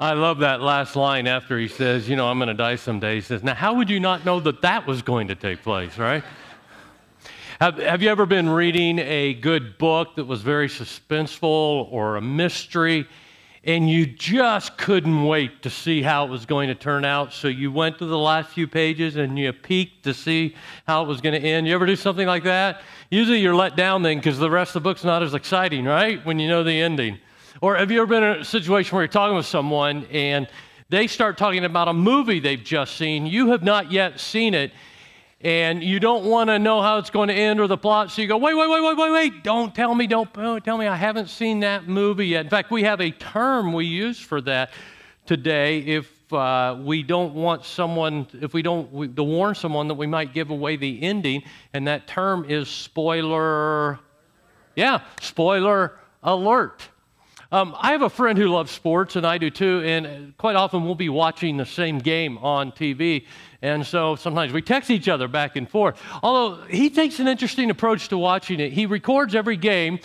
I love that last line after he says, You know, I'm going to die someday. He says, Now, how would you not know that that was going to take place, right? Have, have you ever been reading a good book that was very suspenseful or a mystery, and you just couldn't wait to see how it was going to turn out? So you went to the last few pages and you peeked to see how it was going to end. You ever do something like that? Usually you're let down then because the rest of the book's not as exciting, right? When you know the ending. Or have you ever been in a situation where you're talking with someone and they start talking about a movie they've just seen? You have not yet seen it, and you don't want to know how it's going to end or the plot, so you go, wait, wait, wait, wait, wait, wait, don't tell me, don't, don't tell me, I haven't seen that movie yet. In fact, we have a term we use for that today if uh, we don't want someone, if we don't, we, to warn someone that we might give away the ending, and that term is spoiler, yeah, spoiler alert. Um, I have a friend who loves sports, and I do too, and quite often we'll be watching the same game on TV. And so sometimes we text each other back and forth. Although he takes an interesting approach to watching it. He records every game,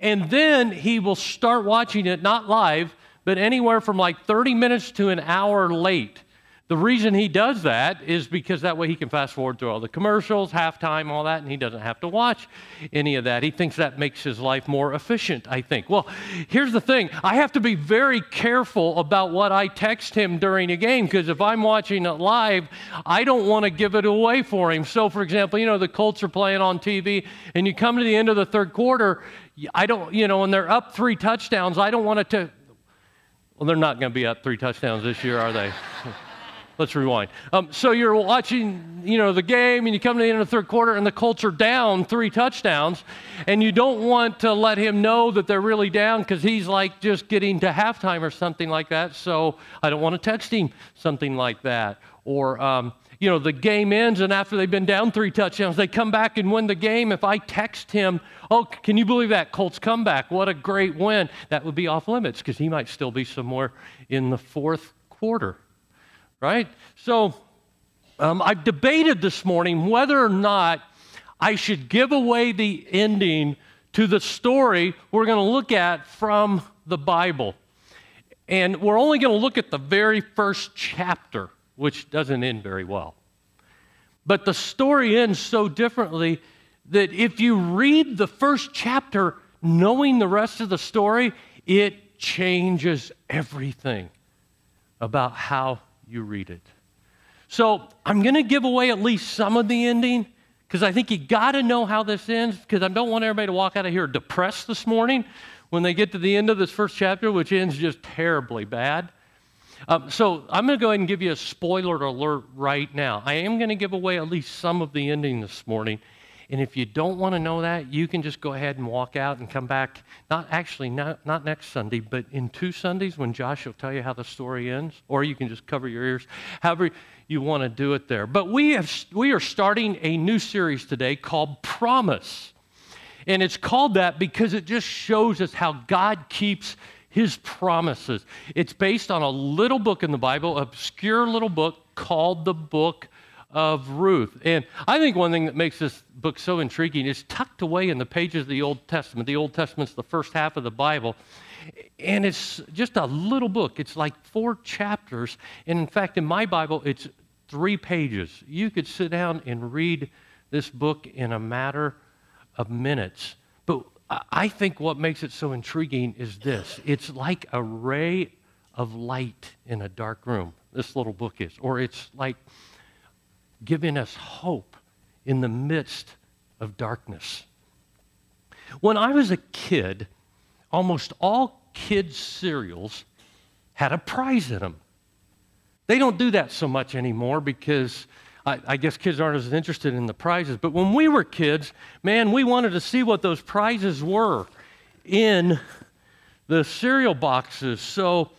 and then he will start watching it not live, but anywhere from like 30 minutes to an hour late. The reason he does that is because that way he can fast forward through all the commercials, halftime, all that, and he doesn't have to watch any of that. He thinks that makes his life more efficient, I think. Well, here's the thing I have to be very careful about what I text him during a game because if I'm watching it live, I don't want to give it away for him. So, for example, you know, the Colts are playing on TV, and you come to the end of the third quarter, I don't, you know, and they're up three touchdowns, I don't want it to. Well, they're not going to be up three touchdowns this year, are they? Let's rewind. Um, so you're watching, you know, the game, and you come to the end of the third quarter, and the Colts are down three touchdowns, and you don't want to let him know that they're really down because he's like just getting to halftime or something like that. So I don't want to text him something like that. Or, um, you know, the game ends, and after they've been down three touchdowns, they come back and win the game. If I text him, oh, can you believe that Colts comeback? What a great win! That would be off limits because he might still be somewhere in the fourth quarter right? So um, I've debated this morning whether or not I should give away the ending to the story we're going to look at from the Bible. And we're only going to look at the very first chapter, which doesn't end very well. But the story ends so differently that if you read the first chapter knowing the rest of the story, it changes everything about how you read it. So I'm going to give away at least some of the ending because I think you got to know how this ends because I don't want everybody to walk out of here depressed this morning when they get to the end of this first chapter, which ends just terribly bad. Um, so I'm going to go ahead and give you a spoiler alert right now. I am going to give away at least some of the ending this morning. And if you don't want to know that, you can just go ahead and walk out and come back. Not actually, not, not next Sunday, but in two Sundays when Josh will tell you how the story ends. Or you can just cover your ears, however you want to do it there. But we, have, we are starting a new series today called Promise. And it's called that because it just shows us how God keeps his promises. It's based on a little book in the Bible, obscure little book called the Book of Ruth. And I think one thing that makes this book so intriguing is tucked away in the pages of the Old Testament. The Old Testament's the first half of the Bible. And it's just a little book. It's like four chapters. And in fact, in my Bible, it's three pages. You could sit down and read this book in a matter of minutes. But I think what makes it so intriguing is this it's like a ray of light in a dark room, this little book is. Or it's like giving us hope in the midst of darkness. When I was a kid, almost all kids' cereals had a prize in them. They don't do that so much anymore because I, I, guess kids aren't as interested in the prizes. But when we were kids, man, we wanted to see what those prizes were in the cereal boxes. So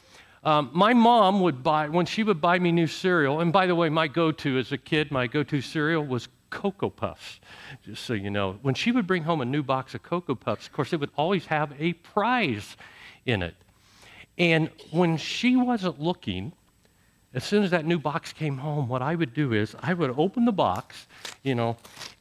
um, my mom would buy, when she would buy me new cereal, and by the way, my go to as a kid, my go to cereal was Cocoa Puffs, just so you know. When she would bring home a new box of Cocoa Puffs, of course, it would always have a prize in it. And when she wasn't looking, as soon as that new box came home, what I would do is I would open the box, you know,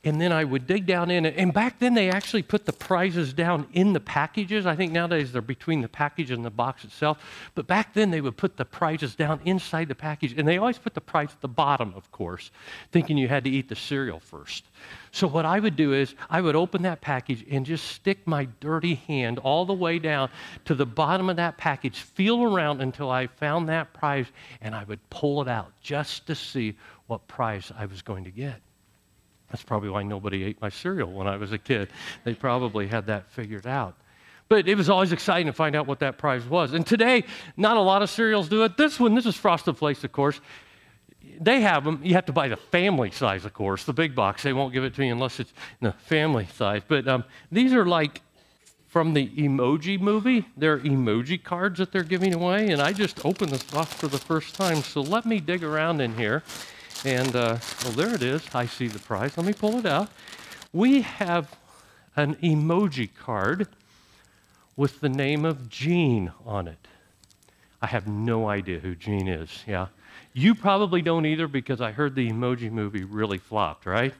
and then I would dig down in it. And back then, they actually put the prizes down in the packages. I think nowadays they're between the package and the box itself. But back then, they would put the prizes down inside the package. And they always put the prize at the bottom, of course, thinking you had to eat the cereal first. So, what I would do is I would open that package and just stick my dirty hand all the way down to the bottom of that package, feel around until I found that prize, and I would pull it out just to see what prize I was going to get. That's probably why nobody ate my cereal when I was a kid. They probably had that figured out. But it was always exciting to find out what that prize was. And today, not a lot of cereals do it. This one, this is Frosted Flakes, of course. They have them. You have to buy the family size, of course, the big box. They won't give it to you unless it's the family size. But um, these are like from the emoji movie. They're emoji cards that they're giving away. And I just opened this box for the first time. So let me dig around in here. And, uh, well, there it is. I see the prize. Let me pull it out. We have an emoji card with the name of Gene on it. I have no idea who Gene is, yeah. You probably don't either because I heard the emoji movie really flopped, right?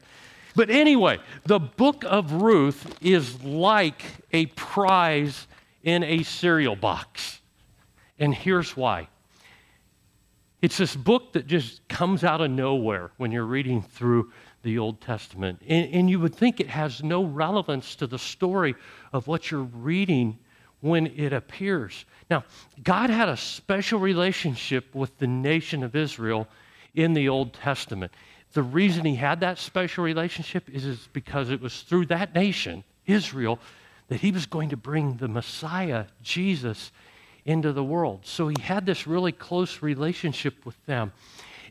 But anyway, the book of Ruth is like a prize in a cereal box. And here's why it's this book that just comes out of nowhere when you're reading through the Old Testament. And, and, you would think it has no relevance to the story of what you're reading when it appears. Now, God had a special relationship with the nation of Israel in the Old Testament. The reason he had that special relationship is, is because it was through that nation, Israel, that he was going to bring the Messiah, Jesus, into the world. So he had this really close relationship with them.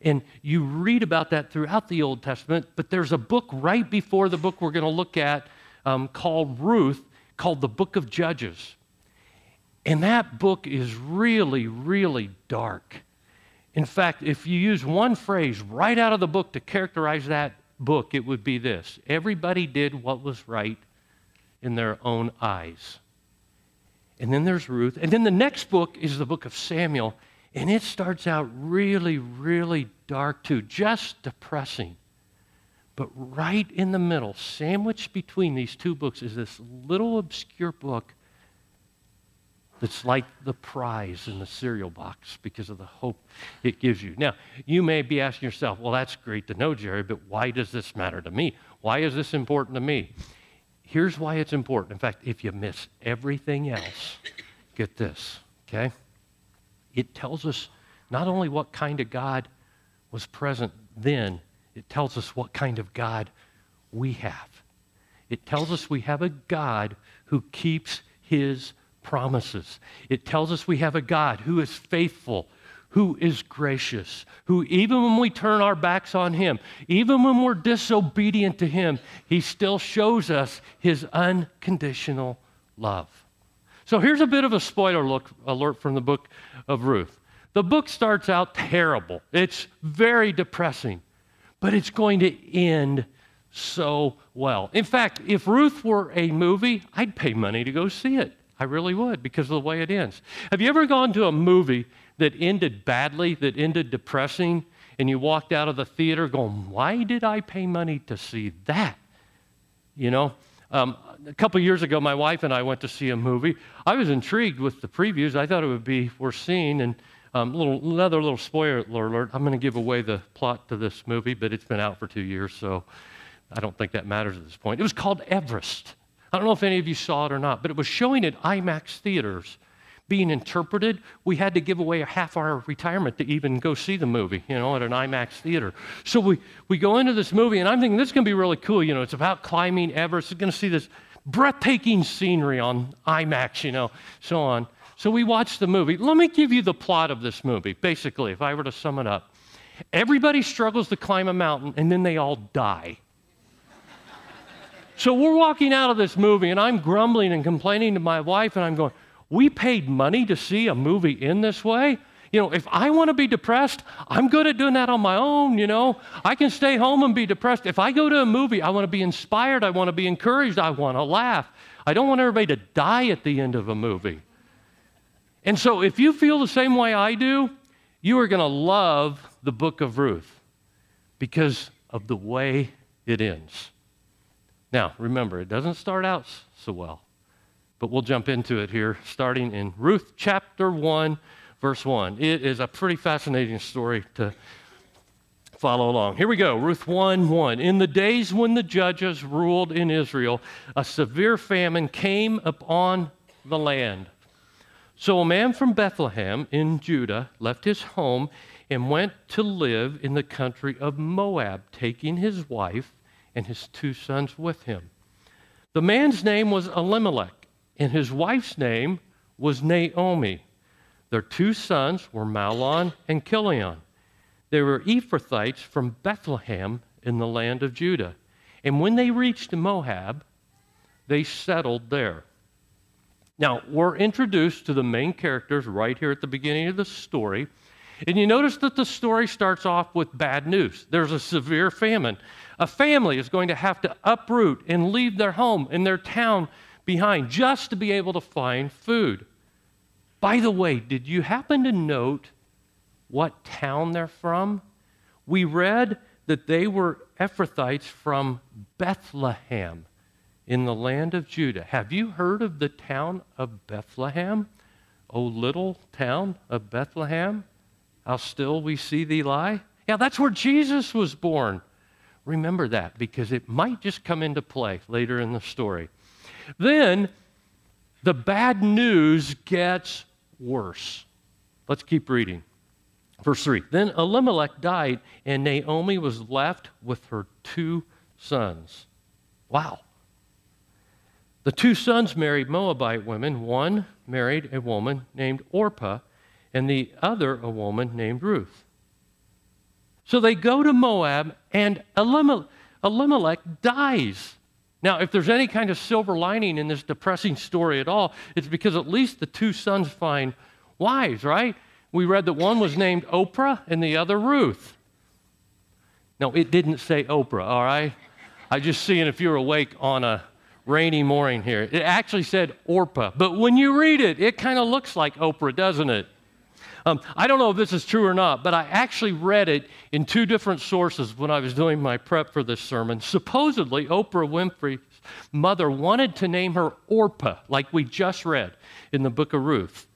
And you read about that throughout the Old Testament, but there's a book right before the book we're going to look at um, called Ruth, called the Book of Judges. And that book is really, really dark. In fact, if you use one phrase right out of the book to characterize that book, it would be this Everybody did what was right in their own eyes. And then there's Ruth. And then the next book is the book of Samuel. And it starts out really, really dark too, just depressing. But right in the middle, sandwiched between these two books, is this little obscure book that's like the prize in the cereal box because of the hope it gives you. Now, you may be asking yourself, well, that's great to know, Jerry, but why does this matter to me? Why is this important to me? Here's why it's important. In fact, if you miss everything else, get this, okay? It tells us not only what kind of God was present then, it tells us what kind of God we have. It tells us we have a God who keeps his promises. It tells us we have a God who is faithful who is gracious, who, even when we turn our backs on Him, even when we're disobedient to Him, He still shows us His unconditional love. So here's a bit of a spoiler look, alert from the book of Ruth. The book starts out terrible, it's very depressing, but it's going to end so well. In fact, if Ruth were a movie, I'd pay money to go see it. I really would because of the way it ends. Have you ever gone to a movie that ended badly, that ended depressing, and you walked out of the theater going, Why did I pay money to see that? You know, um, a couple years ago, my wife and I went to see a movie. I was intrigued with the previews. I thought it would be worth seeing. And um, little, another little spoiler alert I'm going to give away the plot to this movie, but it's been out for two years, so I don't think that matters at this point. It was called Everest. I don't know if any of you saw it or not, but it was showing at IMAX theaters being interpreted, we had to give away a half our retirement to even go see the movie, you know, at an IMAX theater. So we, we go into this movie, and I'm thinking this is going to be really cool. You know, it's about climbing Everest. You're going to see this breathtaking scenery on IMAX, you know, so on. So we watch the movie. Let me give you the plot of this movie, basically, if I were to sum it up. Everybody struggles to climb a mountain, and then they all die. so we're walking out of this movie, and I'm grumbling and complaining to my wife, and I'm going, we paid money to see a movie in this way. You know, if I want to be depressed, I'm good at doing that on my own, you know. I can stay home and be depressed. If I go to a movie, I want to be inspired, I want to be encouraged, I want to laugh. I don't want everybody to die at the end of a movie. And so, if you feel the same way I do, you are going to love the book of Ruth because of the way it ends. Now, remember, it doesn't start out so well, but we'll jump into it here, starting in Ruth chapter 1, verse 1. It is a pretty fascinating story to follow along. Here we go Ruth 1 1. In the days when the judges ruled in Israel, a severe famine came upon the land. So a man from Bethlehem in Judah left his home and went to live in the country of Moab, taking his wife and his two sons with him. The man's name was Elimelech, and his wife's name was Naomi. Their two sons were Mahlon and Chilion. They were Ephrathites from Bethlehem in the land of Judah. And when they reached Moab, they settled there. Now, we're introduced to the main characters right here at the beginning of the story. And you notice that the story starts off with bad news. There's a severe famine. A family is going to have to uproot and leave their home and their town behind just to be able to find food. By the way, did you happen to note what town they're from? We read that they were Ephrathites from Bethlehem in the land of Judah. Have you heard of the town of Bethlehem? O little town of Bethlehem, how still we see thee lie? Yeah, that's where Jesus was born. Remember that because it might just come into play later in the story. Then the bad news gets worse. Let's keep reading. Verse 3 Then Elimelech died, and Naomi was left with her two sons. Wow. The two sons married Moabite women. One married a woman named Orpah, and the other a woman named Ruth. So they go to Moab, and Elimelech dies. Now, if there's any kind of silver lining in this depressing story at all, it's because at least the two sons find wives, right? We read that one was named Oprah and the other Ruth. No, it didn't say Oprah, all right? I just seeing if you're awake on a rainy morning here. It actually said Orpah, but when you read it, it kind of looks like Oprah, doesn't it? Um, I don't know if this is true or not, but I actually read it in two different sources when I was doing my prep for this sermon. Supposedly, Oprah Winfrey's mother wanted to name her Orpah, like we just read in the book of Ruth.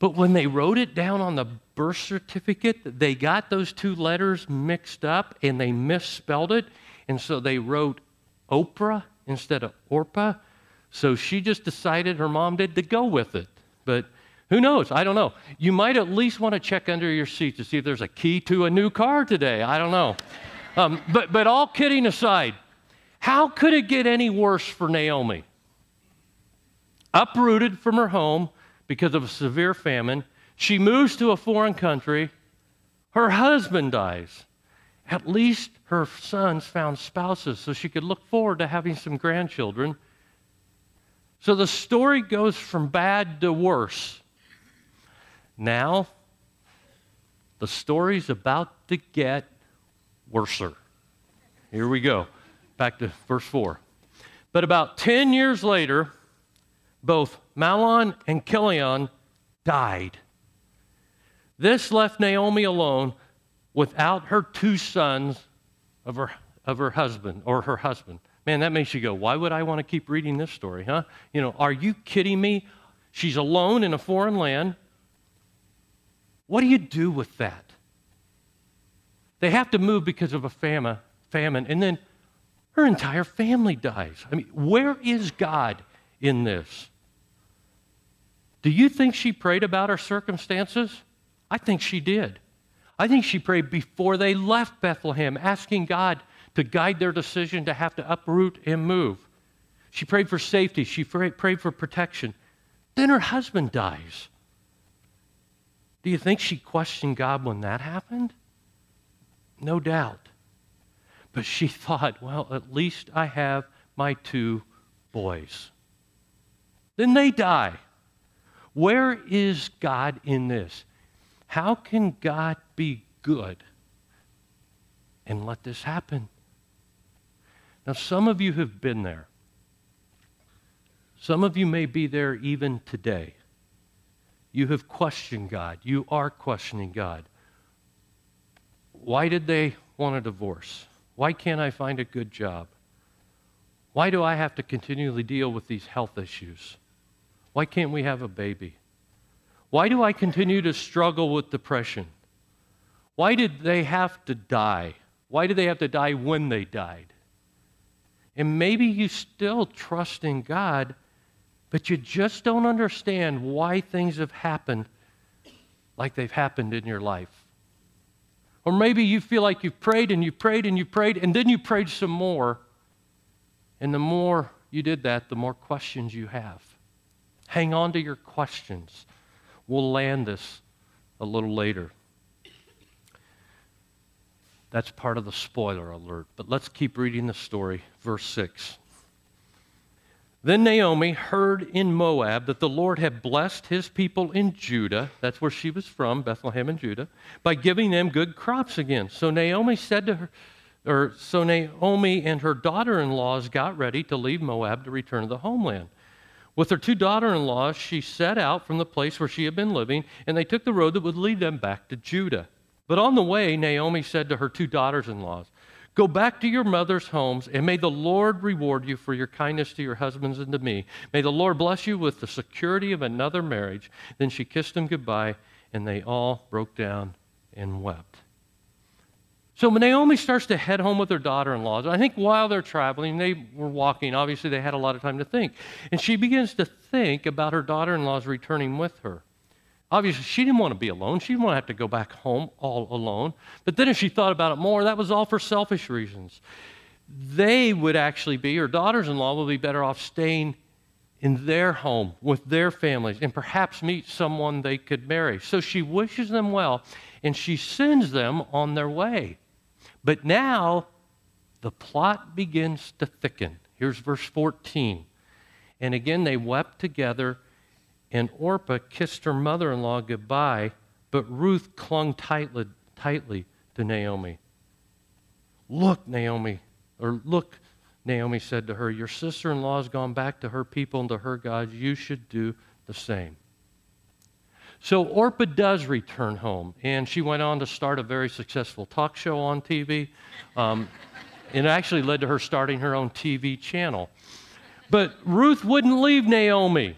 But when they wrote it down on the birth certificate, they got those two letters mixed up and they misspelled it. And so they wrote Oprah instead of Orpah. So she just decided her mom did to go with it. But who knows? I don't know. You might at least want to check under your seat to see if there's a key to a new car today. I don't know. Um, but, but all kidding aside, how could it get any worse for Naomi? Uprooted from her home because of a severe famine, she moves to a foreign country. Her husband dies. At least her sons found spouses so she could look forward to having some grandchildren. So the story goes from bad to worse. Now, the story's about to get worser. Here we go. Back to verse 4. But about 10 years later, both Mahlon and Chilion died. This left Naomi alone without her two sons of her, of her husband or her husband. Man, that makes you go, why would I want to keep reading this story, huh? You know, are you kidding me? She's alone in a foreign land. What do you do with that? They have to move because of a famine, famine, and then her entire family dies. I mean, where is God in this? Do you think she prayed about her circumstances? I think she did. I think she prayed before they left Bethlehem, asking God to guide their decision to have to uproot and move. She prayed for safety, she prayed for protection. Then her husband dies. Do you think she questioned God when that happened? No doubt. But she thought, well, at least I have my two boys. Then they die. Where is God in this? How can God be good and let this happen? Now, some of you have been there. Some of you may be there even today. You have questioned God. You are questioning God. Why did they want a divorce? Why can't I find a good job? Why do I have to continually deal with these health issues? Why can't we have a baby? Why do I continue to struggle with depression? Why did they have to die? Why did they have to die when they died? And maybe you still trust in God, but you just don't understand why things have happened like they've happened in your life. Or maybe you feel like you've prayed and you prayed and you prayed, and then you prayed some more. And the more you did that, the more questions you have. Hang on to your questions. We'll land this a little later. That's part of the spoiler alert. But let's keep reading the story. Verse 6. Then Naomi heard in Moab that the Lord had blessed his people in Judah, that's where she was from, Bethlehem in Judah, by giving them good crops again. So Naomi said to her, or so Naomi and her daughter-in-laws got ready to leave Moab to return to the homeland. With her two daughter-in-laws, she set out from the place where she had been living, and they took the road that would lead them back to Judah. But on the way, Naomi said to her two daughters-in-laws, Go back to your mother's homes, and may the Lord reward you for your kindness to your husbands and to me. May the Lord bless you with the security of another marriage. Then she kissed them goodbye, and they all broke down and wept. So when Naomi starts to head home with her daughter in laws. I think while they're traveling, they were walking. Obviously, they had a lot of time to think. And she begins to think about her daughter in laws returning with her. Obviously, she didn't want to be alone. She didn't want to have to go back home all alone. But then, if she thought about it more, that was all for selfish reasons. They would actually be, her daughters in law would be better off staying in their home with their families and perhaps meet someone they could marry. So she wishes them well and she sends them on their way. But now the plot begins to thicken. Here's verse 14. And again they wept together and Orpah kissed her mother in law goodbye, but Ruth clung tightly, tightly to Naomi. Look, Naomi, or look, Naomi said to her, Your sister in law has gone back to her people and to her gods. You should do the same. So Orpah does return home, and she went on to start a very successful talk show on TV. Um, it actually led to her starting her own TV channel. But Ruth wouldn't leave Naomi.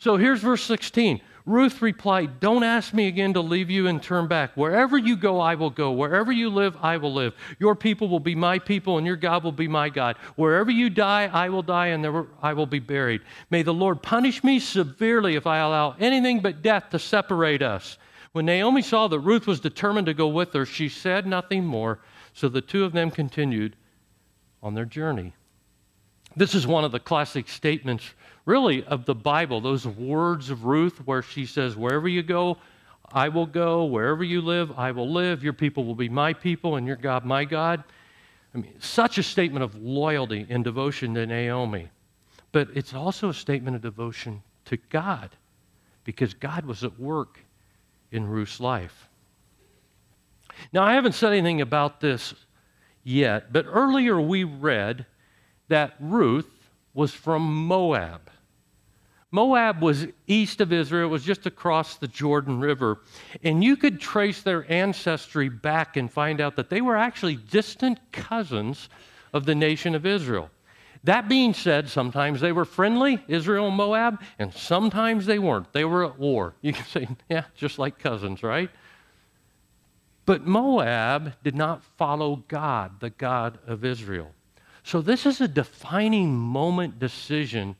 So here's verse 16. Ruth replied, Don't ask me again to leave you and turn back. Wherever you go, I will go. Wherever you live, I will live. Your people will be my people, and your God will be my God. Wherever you die, I will die, and there I will be buried. May the Lord punish me severely if I allow anything but death to separate us. When Naomi saw that Ruth was determined to go with her, she said nothing more. So the two of them continued on their journey. This is one of the classic statements really of the Bible, those words of Ruth where she says, Wherever you go, I will go. Wherever you live, I will live. Your people will be my people, and your God, my God. I mean, such a statement of loyalty and devotion to Naomi. But it's also a statement of devotion to God because God was at work in Ruth's life. Now, I haven't said anything about this yet, but earlier we read that Ruth was from Moab. Moab was east of Israel, it was just across the Jordan River. And you could trace their ancestry back and find out that they were actually distant cousins of the nation of Israel. That being said, sometimes they were friendly, Israel and Moab, and sometimes they weren't. They were at war. You can say, yeah, just like cousins, right? But Moab did not follow God, the God of Israel. So this is a defining moment decision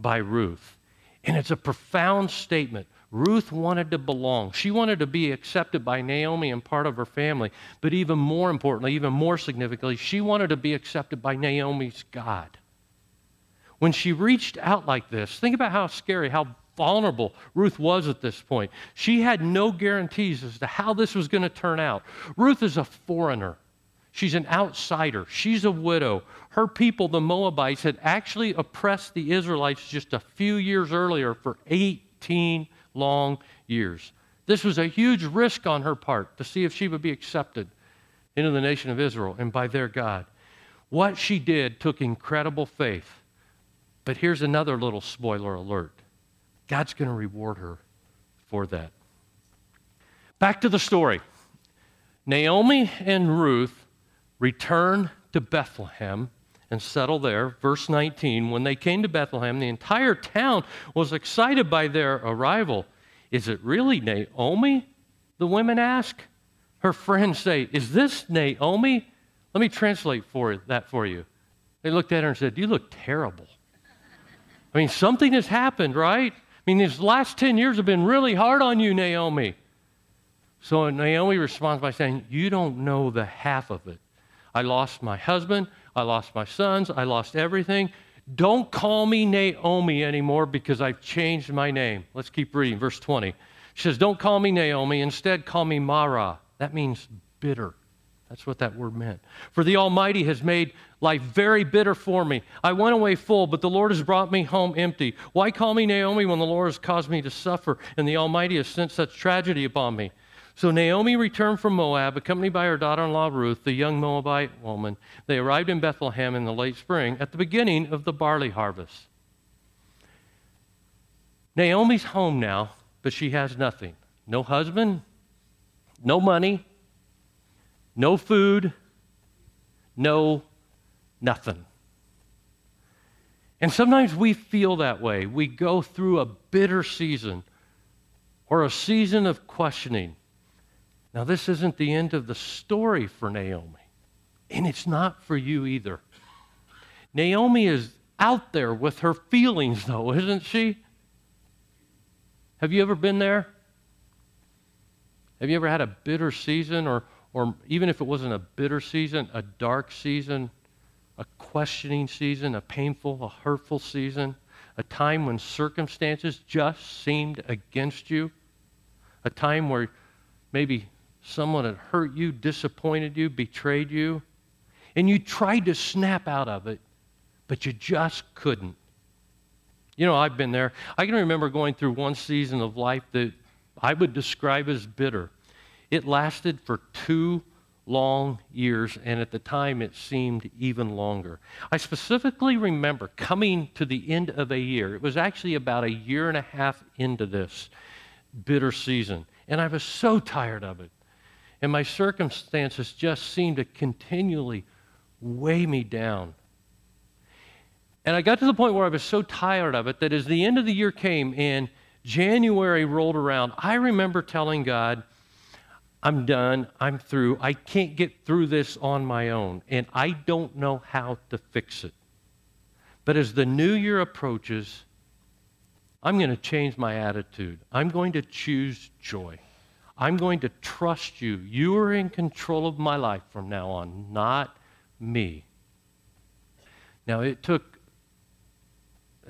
by Ruth. And it's a profound statement. Ruth wanted to belong. She wanted to be accepted by Naomi and part of her family. But even more importantly, even more significantly, she wanted to be accepted by Naomi's God. When she reached out like this, think about how scary, how vulnerable Ruth was at this point. She had no guarantees as to how this was going to turn out. Ruth is a foreigner. She's an outsider. She's a widow. Her people, the Moabites, had actually oppressed the Israelites just a few years earlier for 18 long years. This was a huge risk on her part to see if she would be accepted into the nation of Israel and by their God. What she did took incredible faith. But here's another little spoiler alert God's going to reward her for that. Back to the story Naomi and Ruth return to Bethlehem and settle there. Verse 19 When they came to Bethlehem, the entire town was excited by their arrival. Is it really Naomi? The women ask. Her friends say, Is this Naomi? Let me translate for that for you. They looked at her and said, You look terrible. I mean, something has happened, right? I mean, these last 10 years have been really hard on you, Naomi. So Naomi responds by saying, You don't know the half of it. I lost my husband, I lost my sons, I lost everything. Don't call me Naomi anymore because I've changed my name. Let's keep reading. Verse 20. She says, Don't call me Naomi, instead call me Mara. That means bitter. That's what that word meant. For the Almighty has made life very bitter for me. I went away full, but the Lord has brought me home empty. Why call me Naomi when the Lord has caused me to suffer and the Almighty has sent such tragedy upon me? So Naomi returned from Moab, accompanied by her daughter in law Ruth, the young Moabite woman. They arrived in Bethlehem in the late spring at the beginning of the barley harvest. Naomi's home now, but she has nothing no husband, no money, no food, no nothing. And sometimes we feel that way. We go through a bitter season or a season of questioning. Now, this isn't the end of the story for Naomi, and it's not for you either. Naomi is out there with her feelings, though, isn't she? Have you ever been there? Have you ever had a bitter season, or, or even if it wasn't a bitter season, a dark season, a questioning season, a painful, a hurtful season, a time when circumstances just seemed against you, a time where maybe someone had hurt you, disappointed you, betrayed you, and you tried to snap out of it, but you just couldn't. You know, I've been there. I can remember going through one season of life that I would describe as bitter. It lasted for two long years, and at the time it seemed even longer. I specifically remember coming to the end of a year. It was actually about a year and a half into this bitter season, and I was so tired of it. And my circumstances just seemed to continually weigh me down. And I got to the point where I was so tired of it that as the end of the year came and January rolled around, I remember telling God, I'm done. I'm through. I can't get through this on my own, and I don't know how to fix it. But as the new year approaches, I'm going to change my attitude. I'm going to choose joy. I'm going to trust you. You are in control of my life from now on, not me. Now, it took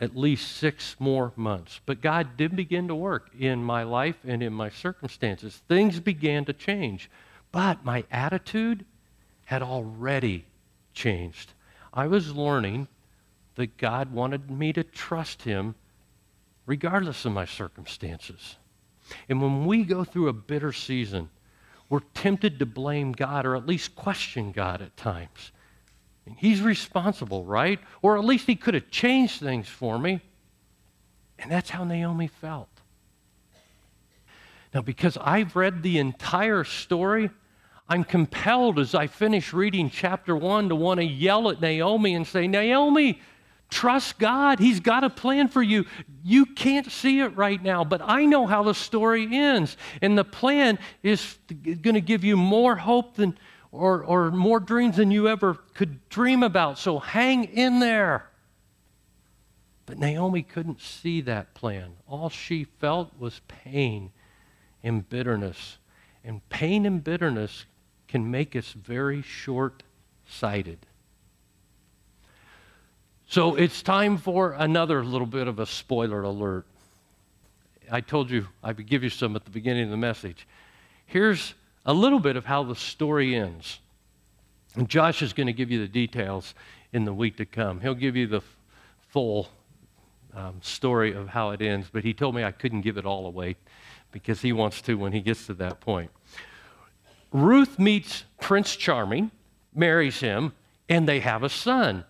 at least six more months, but God did begin to work in my life and in my circumstances. Things began to change, but my attitude had already changed. I was learning that God wanted me to trust Him regardless of my circumstances. And when we go through a bitter season, we're tempted to blame God or at least question God at times. He's responsible, right? Or at least he could have changed things for me. And that's how Naomi felt. Now, because I've read the entire story, I'm compelled as I finish reading chapter one to want to yell at Naomi and say, Naomi, Trust God. He's got a plan for you. You can't see it right now, but I know how the story ends. And the plan is going to give you more hope than, or, or more dreams than you ever could dream about. So hang in there. But Naomi couldn't see that plan. All she felt was pain and bitterness. And pain and bitterness can make us very short sighted. So it's time for another little bit of a spoiler alert. I told you I would give you some at the beginning of the message. Here's a little bit of how the story ends. And Josh is going to give you the details in the week to come. He'll give you the full um, story of how it ends, but he told me I couldn't give it all away because he wants to when he gets to that point. Ruth meets Prince Charming, marries him, and they have a son.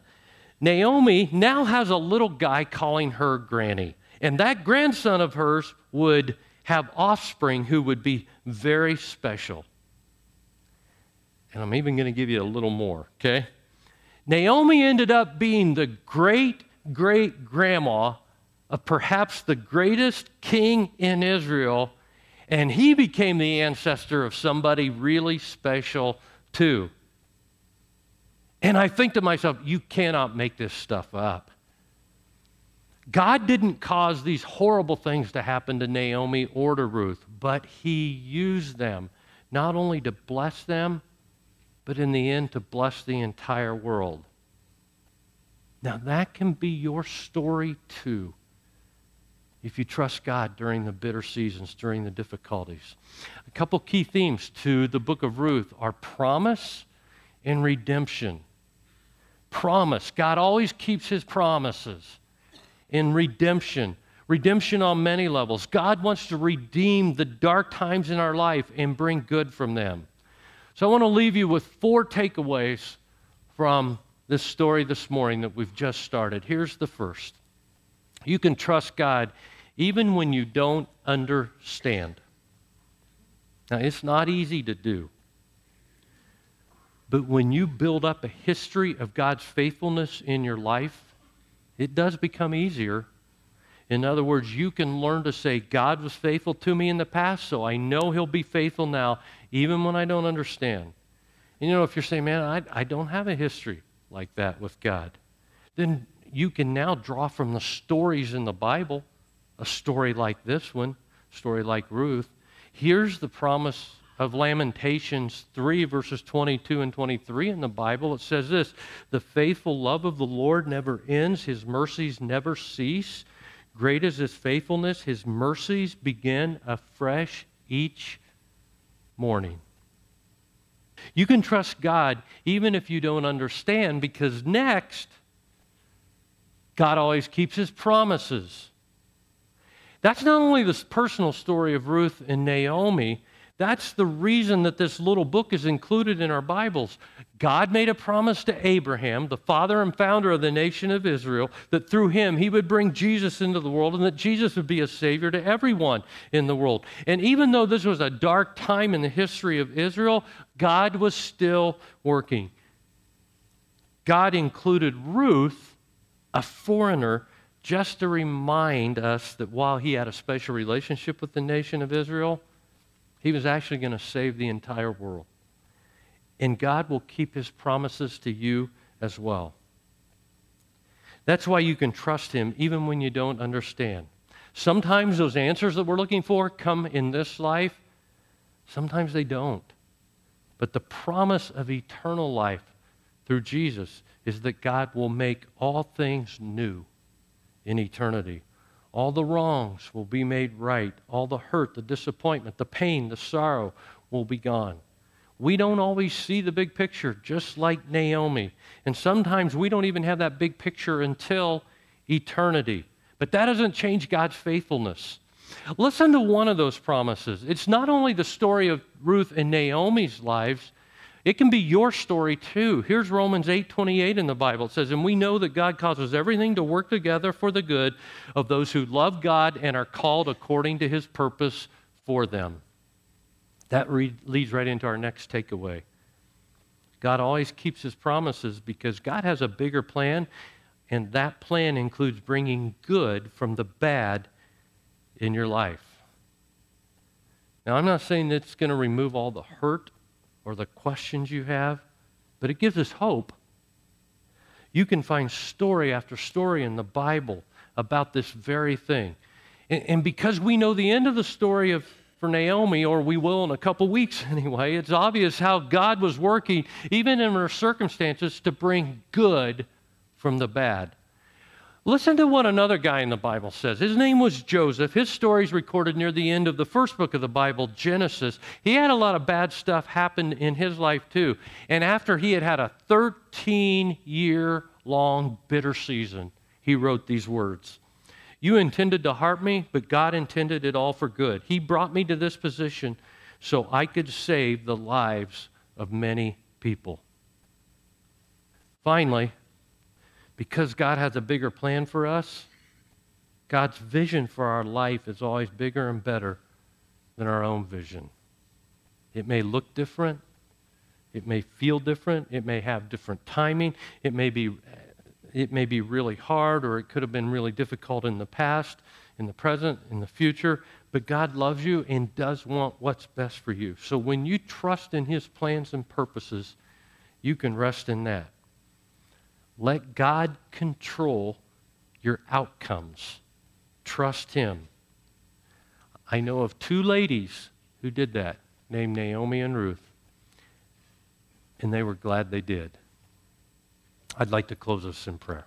Naomi now has a little guy calling her granny. And that grandson of hers would have offspring who would be very special. And I'm even going to give you a little more, okay? Naomi ended up being the great great grandma of perhaps the greatest king in Israel, and he became the ancestor of somebody really special too. And I think to myself, you cannot make this stuff up. God didn't cause these horrible things to happen to Naomi or to Ruth, but He used them not only to bless them, but in the end to bless the entire world. Now, that can be your story too if you trust God during the bitter seasons, during the difficulties. A couple key themes to the book of Ruth are promise and redemption. Promise. God always keeps his promises. In redemption, redemption on many levels. God wants to redeem the dark times in our life and bring good from them. So I want to leave you with four takeaways from this story this morning that we've just started. Here's the first you can trust God even when you don't understand. Now, it's not easy to do. But when you build up a history of God's faithfulness in your life, it does become easier. In other words, you can learn to say, God was faithful to me in the past, so I know He'll be faithful now, even when I don't understand. And you know, if you're saying, man, I, I don't have a history like that with God, then you can now draw from the stories in the Bible, a story like this one, story like Ruth. Here's the promise of Lamentations 3, verses 22 and 23 in the Bible. It says this The faithful love of the Lord never ends, his mercies never cease. Great is his faithfulness, his mercies begin afresh each morning. You can trust God even if you don't understand, because next, God always keeps his promises. That's not only the personal story of Ruth and Naomi, that's the reason that this little book is included in our Bibles. God made a promise to Abraham, the father and founder of the nation of Israel, that through him he would bring Jesus into the world and that Jesus would be a savior to everyone in the world. And even though this was a dark time in the history of Israel, God was still working. God included Ruth, a foreigner, just to remind us that while he had a special relationship with the nation of Israel, he was actually going to save the entire world. And God will keep his promises to you as well. That's why you can trust him even when you don't understand. Sometimes those answers that we're looking for come in this life, sometimes they don't. But the promise of eternal life through Jesus is that God will make all things new in eternity. All the wrongs will be made right. All the hurt, the disappointment, the pain, the sorrow will be gone. We don't always see the big picture, just like Naomi. And sometimes we don't even have that big picture until eternity. But that doesn't change God's faithfulness. Listen to one of those promises. It's not only the story of Ruth and Naomi's lives, it can be your story too. Here's Romans 8:28 in the Bible. It says, "And we know that God causes everything to work together for the good of those who love God and are called according to his purpose for them." That re- leads right into our next takeaway. God always keeps his promises because God has a bigger plan, and that plan includes bringing good from the bad in your life. Now, I'm not saying it's going to remove all the hurt or the questions you have, but it gives us hope. You can find story after story in the Bible about this very thing. And, and because we know the end of the story of for Naomi, or we will in a couple weeks anyway, it's obvious how God was working, even in her circumstances, to bring good from the bad. Listen to what another guy in the Bible says. His name was Joseph. His story is recorded near the end of the first book of the Bible, Genesis. He had a lot of bad stuff happen in his life too. And after he had had a 13 year long bitter season, he wrote these words You intended to harm me, but God intended it all for good. He brought me to this position so I could save the lives of many people. Finally, because God has a bigger plan for us, God's vision for our life is always bigger and better than our own vision. It may look different, It may feel different. It may have different timing. It may be, it may be really hard, or it could have been really difficult in the past, in the present, in the future. But God loves you and does want what's best for you. So when you trust in His plans and purposes, you can rest in that. Let God control your outcomes. Trust Him. I know of two ladies who did that, named Naomi and Ruth, and they were glad they did. I'd like to close us in prayer.